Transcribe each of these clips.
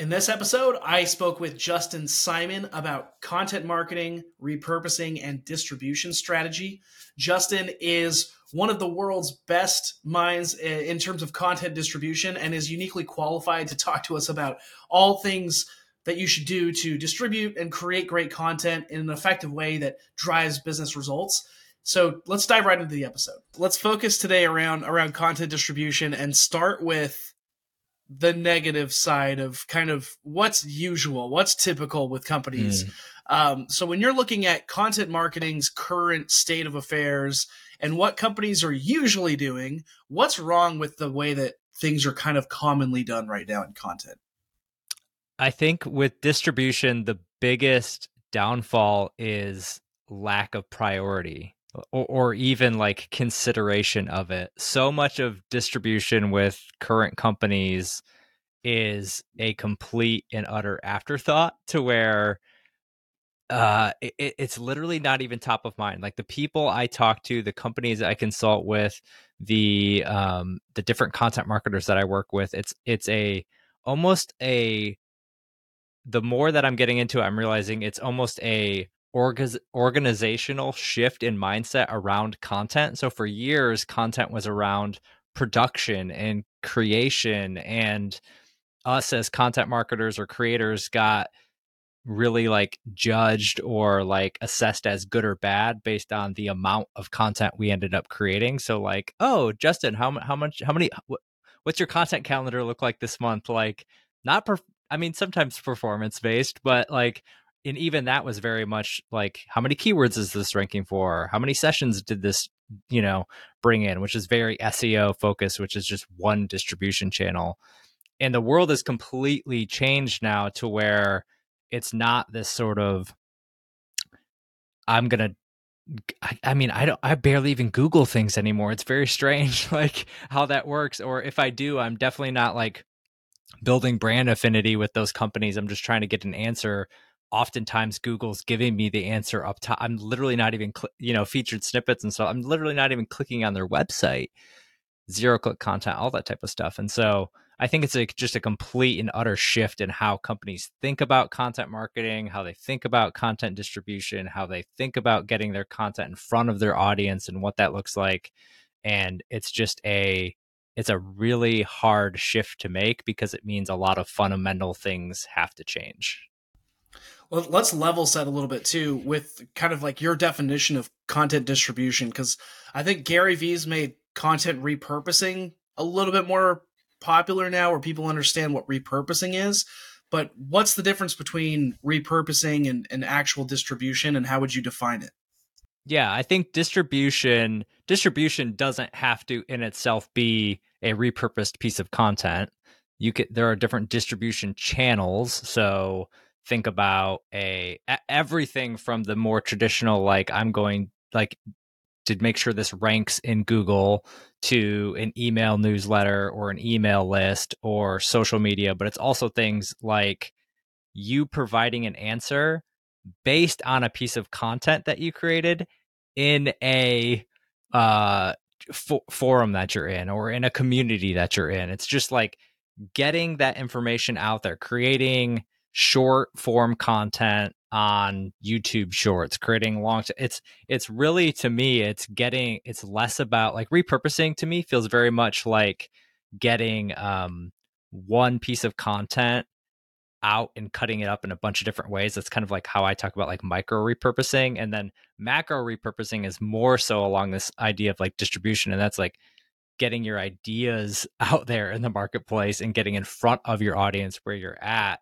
In this episode, I spoke with Justin Simon about content marketing, repurposing, and distribution strategy. Justin is one of the world's best minds in terms of content distribution and is uniquely qualified to talk to us about all things that you should do to distribute and create great content in an effective way that drives business results. So let's dive right into the episode. Let's focus today around around content distribution and start with the negative side of kind of what's usual, what's typical with companies. Mm. Um, so when you're looking at content marketing's current state of affairs and what companies are usually doing, what's wrong with the way that things are kind of commonly done right now in content? I think with distribution, the biggest downfall is lack of priority or, or even like consideration of it. So much of distribution with current companies is a complete and utter afterthought to where uh it, it's literally not even top of mind like the people i talk to the companies i consult with the um the different content marketers that i work with it's it's a almost a the more that i'm getting into it, i'm realizing it's almost a org- organizational shift in mindset around content. So for years, content was around production and creation, and us as content marketers or creators got really like judged or like assessed as good or bad based on the amount of content we ended up creating. So like, oh, Justin, how how much how many what's your content calendar look like this month? Like not per I mean sometimes performance based, but like and even that was very much like how many keywords is this ranking for? How many sessions did this you know bring in? Which is very seo focused which is just one distribution channel. And the world has completely changed now to where it's not this sort of i'm gonna I, I mean i don't i barely even google things anymore. It's very strange like how that works. Or if i do i'm definitely not like building brand affinity with those companies. I'm just trying to get an answer oftentimes Google's giving me the answer up top. I'm literally not even, cl- you know, featured snippets and stuff. I'm literally not even clicking on their website, zero click content, all that type of stuff. And so I think it's a, just a complete and utter shift in how companies think about content marketing, how they think about content distribution, how they think about getting their content in front of their audience and what that looks like. And it's just a, it's a really hard shift to make because it means a lot of fundamental things have to change let's level set a little bit too with kind of like your definition of content distribution because I think Gary Vee's made content repurposing a little bit more popular now where people understand what repurposing is. But what's the difference between repurposing and, and actual distribution and how would you define it? Yeah, I think distribution distribution doesn't have to in itself be a repurposed piece of content. You could there are different distribution channels. So think about a everything from the more traditional like i'm going like to make sure this ranks in google to an email newsletter or an email list or social media but it's also things like you providing an answer based on a piece of content that you created in a uh forum that you're in or in a community that you're in. It's just like getting that information out there creating short form content on YouTube shorts, creating long t- it's it's really to me it's getting it's less about like repurposing to me feels very much like getting um one piece of content out and cutting it up in a bunch of different ways. That's kind of like how I talk about like micro repurposing and then macro repurposing is more so along this idea of like distribution and that's like getting your ideas out there in the marketplace and getting in front of your audience where you're at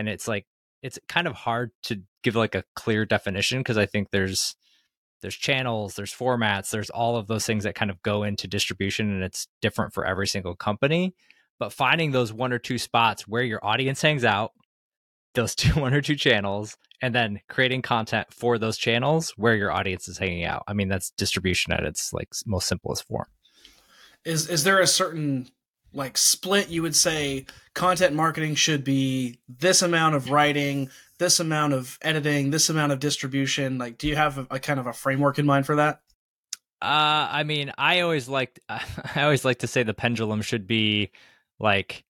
and it's like it's kind of hard to give like a clear definition because I think there's there's channels, there's formats, there's all of those things that kind of go into distribution and it's different for every single company. But finding those one or two spots where your audience hangs out, those two one or two channels, and then creating content for those channels where your audience is hanging out. I mean, that's distribution at its like most simplest form. Is is there a certain like split you would say content marketing should be this amount of writing this amount of editing this amount of distribution. Like do you have a, a kind of a framework in mind for that? Uh i mean i always like i always like to say the pendulum should be like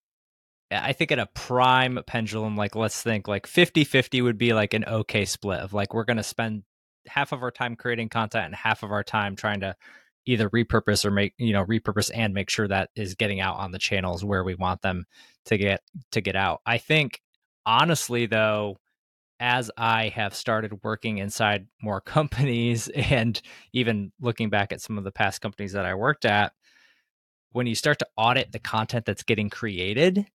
I think at a prime pendulum, like let's think like 50 50 would be like an okay split of like we're going to spend half of our time creating content and half of our time trying to either repurpose or make, you know, repurpose and make sure that is getting out on the channels where we want them to get to get out. I think honestly though, as I have started working inside more companies and even looking back at some of the past companies that I worked at, when you start to audit the content that's getting created,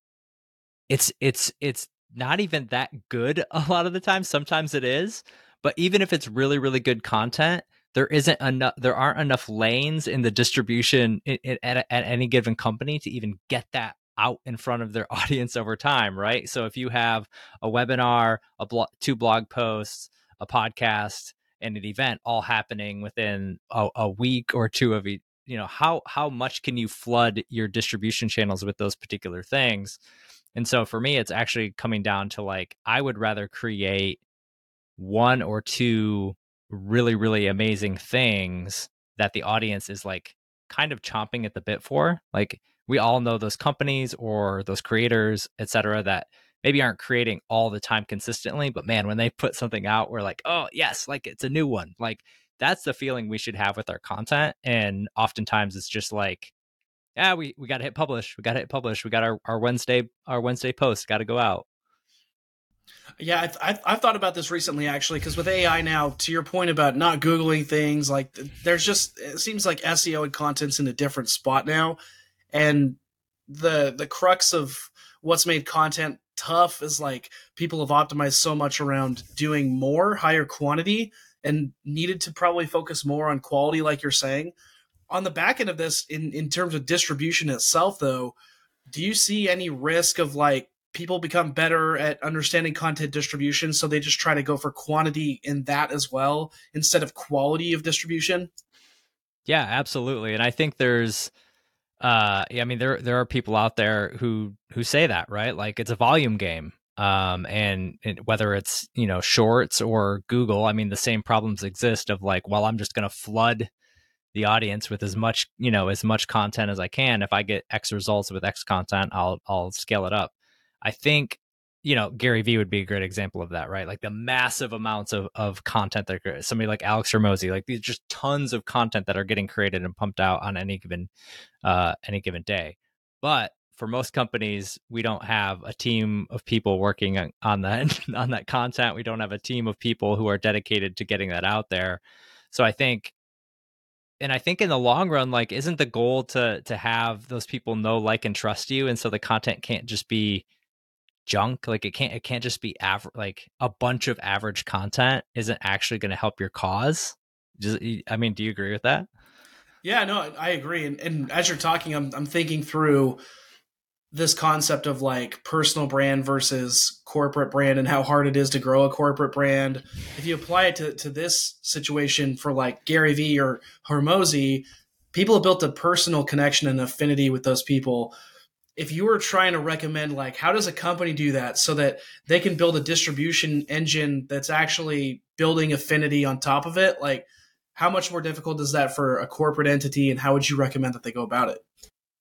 it's it's it's not even that good a lot of the time. Sometimes it is, but even if it's really really good content, there isn't enough. There aren't enough lanes in the distribution in, in, at, at any given company to even get that out in front of their audience over time, right? So if you have a webinar, a blog, two blog posts, a podcast, and an event all happening within a, a week or two of each, you know, how how much can you flood your distribution channels with those particular things? And so for me, it's actually coming down to like, I would rather create one or two really, really amazing things that the audience is like kind of chomping at the bit for. Like we all know those companies or those creators, et cetera, that maybe aren't creating all the time consistently, but man, when they put something out, we're like, oh yes, like it's a new one. Like that's the feeling we should have with our content. And oftentimes it's just like, yeah, we, we got to hit publish. We got to hit publish. We got our, our Wednesday our Wednesday post got to go out. Yeah, I've, I've, I've, thought about this recently actually because with AI now, to your point about not googling things, like there's just it seems like SEO and content's in a different spot now, and the the crux of what's made content tough is like people have optimized so much around doing more, higher quantity, and needed to probably focus more on quality, like you're saying. On the back end of this, in in terms of distribution itself, though, do you see any risk of like people become better at understanding content distribution, so they just try to go for quantity in that as well instead of quality of distribution? Yeah, absolutely, and I think there's uh i mean there there are people out there who who say that right like it's a volume game um and, and, whether it's you know shorts or google i mean the same problems exist of like well i'm just going to flood the audience with as much you know as much content as I can. If I get X results with X content, I'll I'll scale it up. I think you know Gary Vee would be a great example of that, right? Like the massive amounts of of content that somebody like Alex Hormozi, like these just tons of content that are getting created and pumped out on any given uh, any given day. But for most companies, we don't have a team of people working on that on that content. We don't have a team of people who are dedicated to getting that out there. So I think and I think in the long run, like, isn't the goal to to have those people know, like, and trust you, and so the content can't just be junk. Like, it can't it can't just be average. Like, a bunch of average content isn't actually going to help your cause. Just, I mean, do you agree with that? Yeah, no, I agree. And, and as you're talking, I'm I'm thinking through this concept of like personal brand versus corporate brand and how hard it is to grow a corporate brand. If you apply it to, to this situation for like Gary Vee or Hormozi, people have built a personal connection and affinity with those people. If you were trying to recommend like how does a company do that so that they can build a distribution engine that's actually building affinity on top of it, like how much more difficult is that for a corporate entity and how would you recommend that they go about it?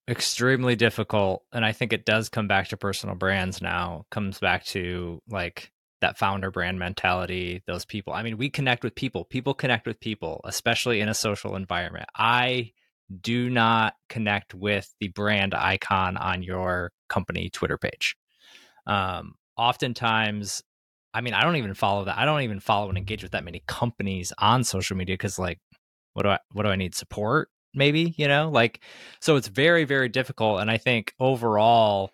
extremely difficult and i think it does come back to personal brands now. Comes back to like that founder brand mentality those people. I mean we connect with people. People connect with people especially in a social environment. I do not connect with the brand icon on your company twitter page. Um oftentimes i mean i don't even follow that i don't even follow and engage with that many companies on social media because like what do i what do i need support maybe you know like so it's very very difficult and i think overall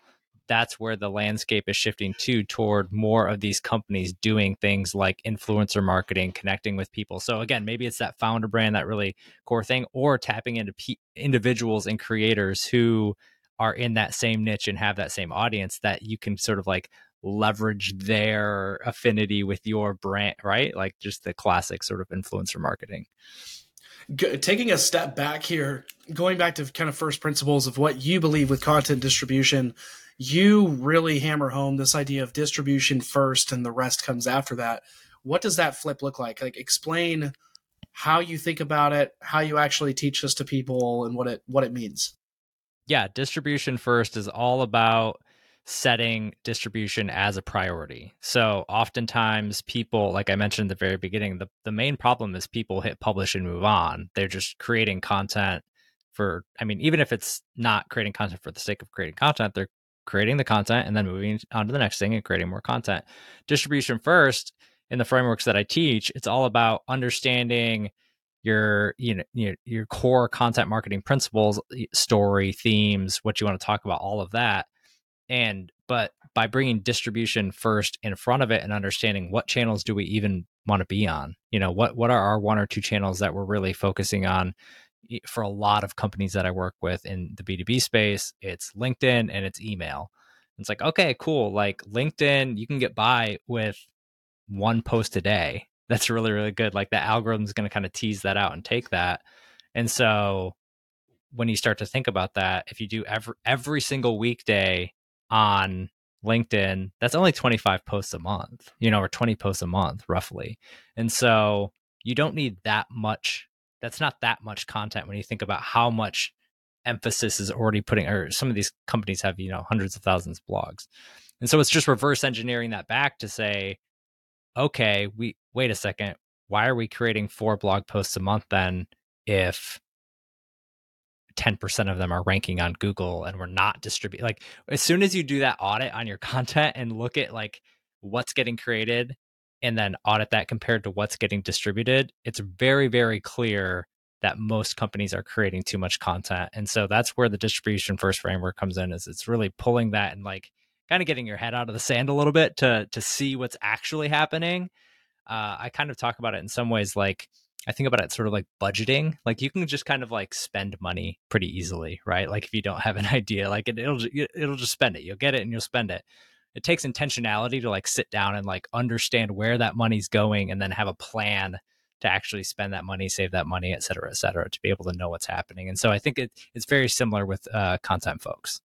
that's where the landscape is shifting to toward more of these companies doing things like influencer marketing connecting with people. So again maybe it's that founder brand that really core thing or tapping into individuals and creators who are in that same niche and have that same audience that you can sort of like leverage their affinity with your brand right? Like just the classic sort of influencer marketing. Taking a step back here, going back to kind of first principles of what you believe with content distribution, you really hammer home this idea of distribution first and the rest comes after that. What does that flip look like? Like explain how you think about it, how you actually teach this to people and what it what it means. Yeah, distribution first is all about setting distribution as a priority. So oftentimes people, like I mentioned at the very beginning, the, the main problem is people hit publish and move on. They're just creating content for, I mean, even if it's not creating content for the sake of creating content, they're creating the content and then moving on to the next thing and creating more content. Distribution first in the frameworks that I teach, it's all about understanding your you know your, your core content marketing principles story themes what you want to talk about all of that. And but by bringing distribution first in front of it and understanding what channels do we even want to be on? You know what what are our one or two channels that we're really focusing on for a lot of companies that i work with in the b2b space it's linkedin and it's email it's like okay cool like linkedin you can get by with one post a day that's really really good like the algorithm is going to kind of tease that out and take that and so when you start to think about that if you do every every single weekday on LinkedIn, that's only 25 posts a month, you know, or 20 posts a month roughly. And so you don't need that much. That's not that much content when you think about how much emphasis is already putting, or some of these companies have, you know, hundreds of thousands of blogs. And so it's just reverse engineering that back to say, okay, we wait a second. Why are we creating four blog posts a month then if 10% of them are ranking on Google and we're not distributing. Like as soon as you do that audit on your content and look at like what's getting created and then audit that compared to what's getting distributed, it's very, very clear that most companies are creating too much content. And so that's where the distribution first framework comes in is it's really pulling that and like kind of getting your head out of the sand a little bit to to see what's actually happening. Uh, I kind of talk about it in some ways like I think about it sort of like budgeting. Like you can just kind of like spend money pretty easily, right? Like if you don't have an idea, like it, will it'll just spend it. You'll get it and you'll spend it. It takes intentionality to like sit down and like understand where that money's going and then have a plan to actually spend that money, save that money, et cetera, et cetera, to be able to know what's happening. And so I think it, it's very similar with uh, content folks.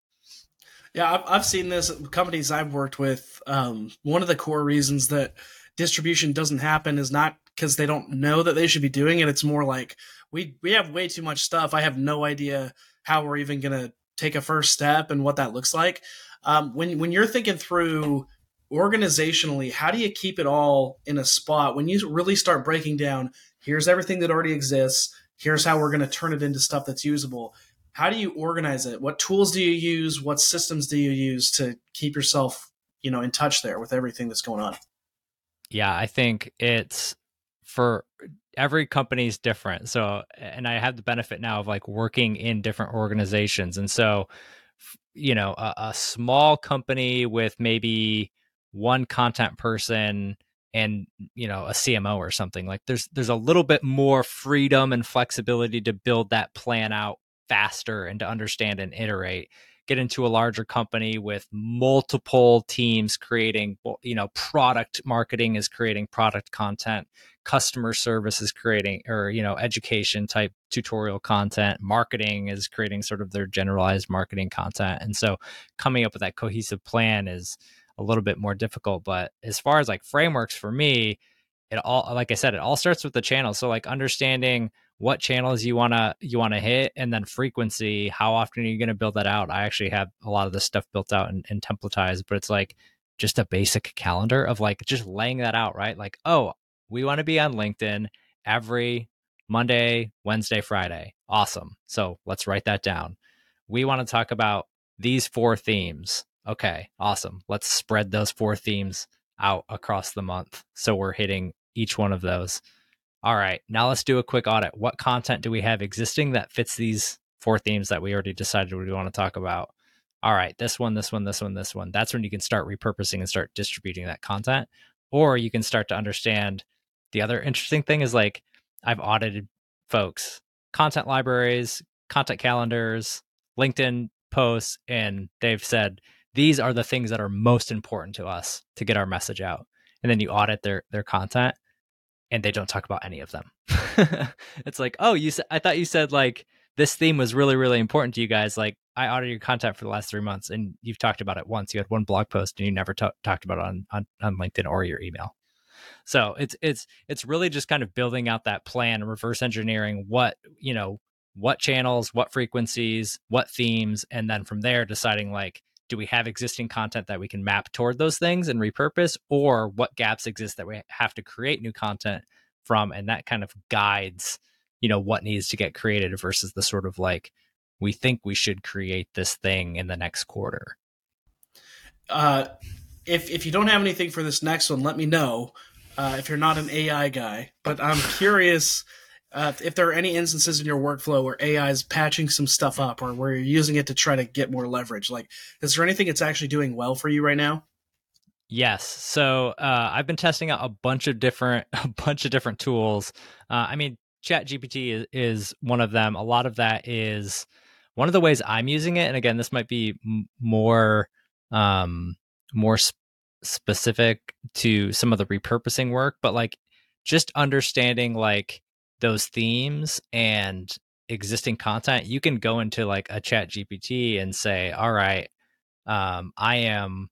Yeah, I've, I've seen this companies I've worked with. Um, one of the core reasons that distribution doesn't happen is not because they don't know that they should be doing it. It's more like we we have way too much stuff. I have no idea how we're even gonna take a first step and what that looks like. Um, when when you're thinking through organizationally, how do you keep it all in a spot when you really start breaking down? Here's everything that already exists. Here's how we're going to turn it into stuff that's usable. How do you organize it? What tools do you use? What systems do you use to keep yourself, you know, in touch there with everything that's going on? Yeah, I think it's for every company is different. So, and I have the benefit now of like working in different organizations. And so, you know, a, a small company with maybe one content person and you know a CMO or something like there's there's a little bit more freedom and flexibility to build that plan out faster and to understand and iterate get into a larger company with multiple teams creating you know product marketing is creating product content customer service is creating or you know education type tutorial content marketing is creating sort of their generalized marketing content. And so coming up with that cohesive plan is a little bit more difficult but as far as like frameworks for me it all like i said it all starts with the channel. So like understanding what channels you want to you want to hit and then frequency how often are you going to build that out? I actually have a lot of this stuff built out and, and templatized but it's like just a basic calendar of like just laying that out right? Like oh we want to be on linkedin every monday wednesday friday. Awesome. So let's write that down. We want to talk about these four themes. Okay awesome. Let's spread those four themes out across the month. So we're hitting each one of those all right, now let's do a quick audit. What content do we have existing that fits these four themes that we already decided we want to talk about? All right, this one, this one, this one, this one. That's when you can start repurposing and start distributing that content. Or you can start to understand the other interesting thing is like I've audited folks, content libraries, content calendars, LinkedIn posts, and they've said these are the things that are most important to us to get our message out. And then you audit their their content and they don't talk about any of them. it's like, oh, you said I thought you said like this theme was really really important to you guys. Like I audited your content for the last three months, and you've talked about it once. You had one blog post, and you never t- talked about it on, on on LinkedIn or your email. So it's it's it's really just kind of building out that plan, and reverse engineering what you know, what channels, what frequencies, what themes, and then from there deciding like do we have existing content that we can map toward those things and repurpose? Or what gaps exist that we have to create new content from? And that kind of guides you know what needs to get created versus the sort of like we think we should create this thing in the next quarter. Uh if if you don't have anything for this next one let me know uh, if you're not an ai guy. But i'm curious uh, if there are any instances in your workflow where AI is patching some stuff up or where you're using it to try to get more leverage, like is there anything it's actually doing well for you right now? Yes. So uh, I've been testing out a bunch of different a bunch of different tools. Uh, I mean, ChatGPT is, is, one of them. A lot of that is one of the ways I'm using it. And again, this might be m- more um, more sp- specific to some of the repurposing work, but like just understanding like those themes and existing content, you can go into like a chat GPT and say, all right, um, I am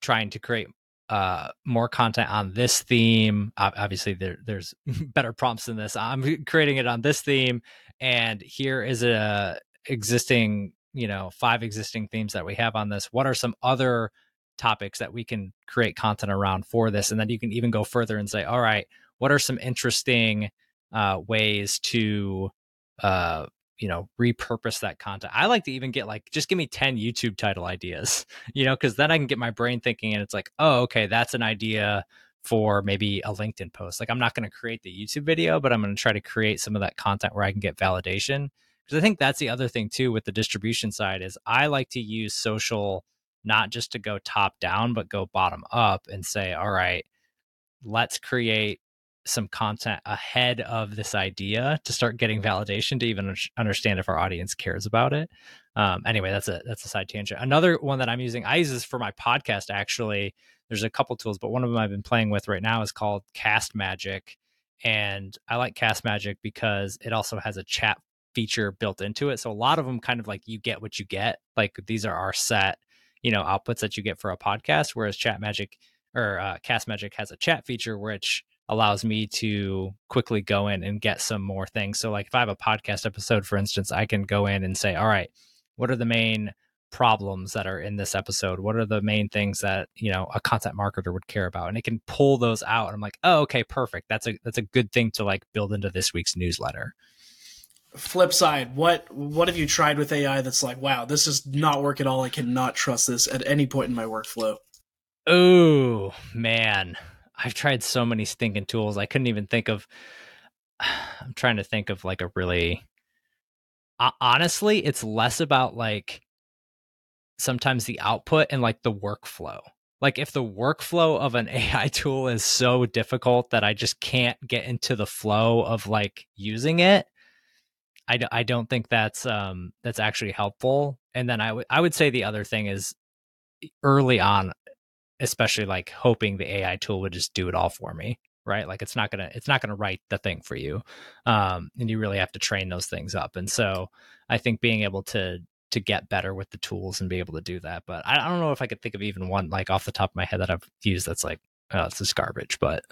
trying to create uh, more content on this theme. Obviously, there, there's better prompts than this. I'm creating it on this theme, and here is a existing, you know, five existing themes that we have on this. What are some other topics that we can create content around for this? And then you can even go further and say, all right, what are some interesting uh, ways to uh, you know repurpose that content. I like to even get like just give me 10 youtube title ideas you know because then i can get my brain thinking and it's like oh okay that's an idea for maybe a linkedin post. Like i'm not going to create the youtube video but i'm going to try to create some of that content where i can get validation. Because i think that's the other thing too with the distribution side is i like to use social not just to go top down but go bottom up and say all right let's create some content ahead of this idea to start getting validation to even understand if our audience cares about it. Um, anyway, that's a that's a side tangent. Another one that I'm using, I use this for my podcast. Actually, there's a couple tools, but one of them I've been playing with right now is called Cast Magic, and I like Cast Magic because it also has a chat feature built into it. So a lot of them kind of like you get what you get. Like these are our set, you know, outputs that you get for a podcast. Whereas Chat Magic or uh, Cast Magic has a chat feature, which allows me to quickly go in and get some more things. So, like if I have a podcast episode, for instance, I can go in and say, all right, what are the main problems that are in this episode? What are the main things that, you know, a content marketer would care about? And it can pull those out. And I'm like, oh, okay, perfect. That's a that's a good thing to like build into this week's newsletter. Flip side, what what have you tried with AI that's like, wow, this is not work at all. I cannot trust this at any point in my workflow. Oh man. I've tried so many stinking tools. I couldn't even think of. I'm trying to think of like a really. Honestly, it's less about like sometimes the output and like the workflow. Like if the workflow of an AI tool is so difficult that I just can't get into the flow of like using it, I d- I don't think that's um that's actually helpful. And then I would I would say the other thing is early on especially like hoping the AI tool would just do it all for me, right? Like it's not gonna it's not gonna write the thing for you, um, and you really have to train those things up. And so I think being able to to get better with the tools and be able to do that. But I, I don't know if I could think of even one like off the top of my head that I've used that's like oh, it's just garbage, but.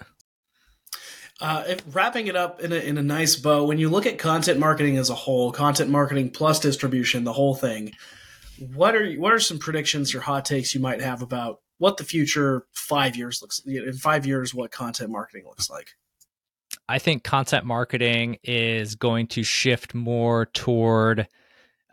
Uh, if, wrapping it up in a, in a nice bow, when you look at content marketing as a whole, content marketing plus distribution, the whole thing, what are what are some predictions or hot takes you might have about what the future five years looks in five years what content marketing looks like. I think content marketing is going to shift more toward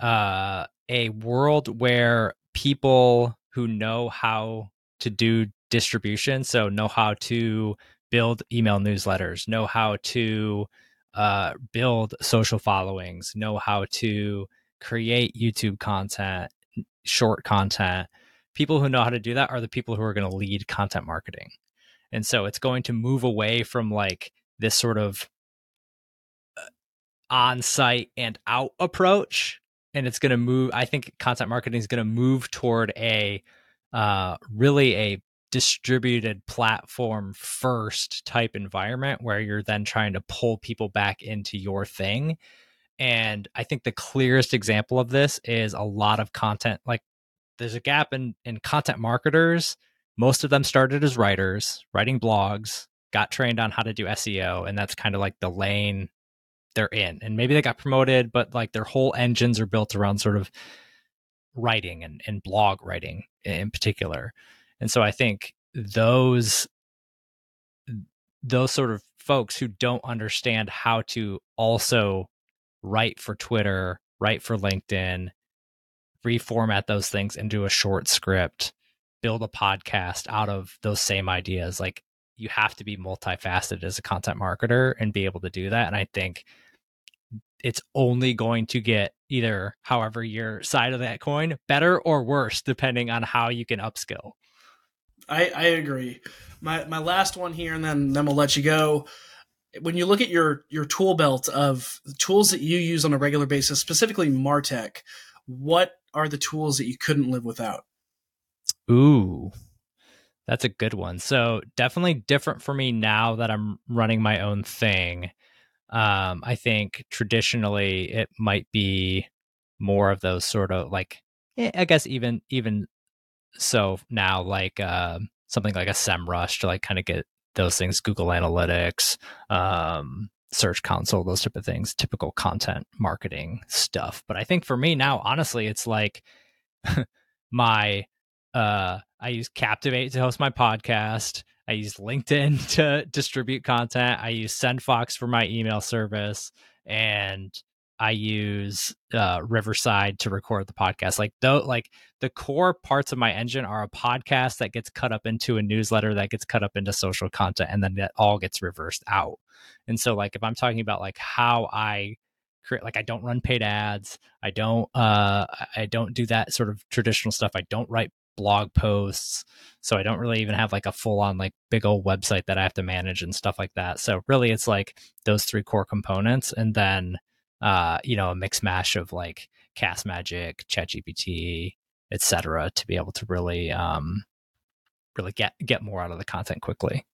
uh, a world where people who know how to do distribution so know how to build email newsletters know how to uh, build social followings know how to create youtube content short content people who know how to do that are the people who are going to lead content marketing. And so it's going to move away from like this sort of uh, on site and out approach. And it's going to move, I think content marketing is going to move toward a uh, really a distributed platform first type environment where you're then trying to pull people back into your thing. And I think the clearest example of this is a lot of content, like there's a gap in in content marketers. Most of them started as writers, writing blogs, got trained on how to do SEO, and that's kind of like the lane they're in. And maybe they got promoted, but like their whole engines are built around sort of writing and, and blog writing in particular. And so I think those those sort of folks who don't understand how to also write for Twitter, write for LinkedIn, reformat those things into a short script, build a podcast out of those same ideas. Like you have to be multifaceted as a content marketer and be able to do that. And I think it's only going to get either however your side of that coin better or worse depending on how you can upskill i i agree my my last one here and then then we'll let you go when you look at your your tool belt of tools that you use on a regular basis specifically martech what are the tools that you couldn't live without. Ooh that's a good one. So definitely different for me now that i'm running my own thing. Um, I think traditionally it might be more of those sort of like, eh, I guess even even so now like uh, something like a SEMrush to like kind of get those things, Google Analytics, um, Search Console, those type of things, typical content marketing stuff. But I think for me now, honestly, it's like my uh, I use Captivate to host my podcast. I use LinkedIn to distribute content. I use SendFox for my email service, and I use uh, Riverside to record the podcast. Like though, like the core parts of my engine are a podcast that gets cut up into a newsletter that gets cut up into social content, and then that all gets reversed out. And so, like if I'm talking about like how I create, like I don't run paid ads, I don't, uh, I don't do that sort of traditional stuff. I don't write blog posts. So I don't really even have like a full on like big old website that I have to manage and stuff like that. So really it's like those three core components and then uh, you know, a mix mash of like Cast Magic, ChatGPT, etc. to be able to really um really get get more out of the content quickly.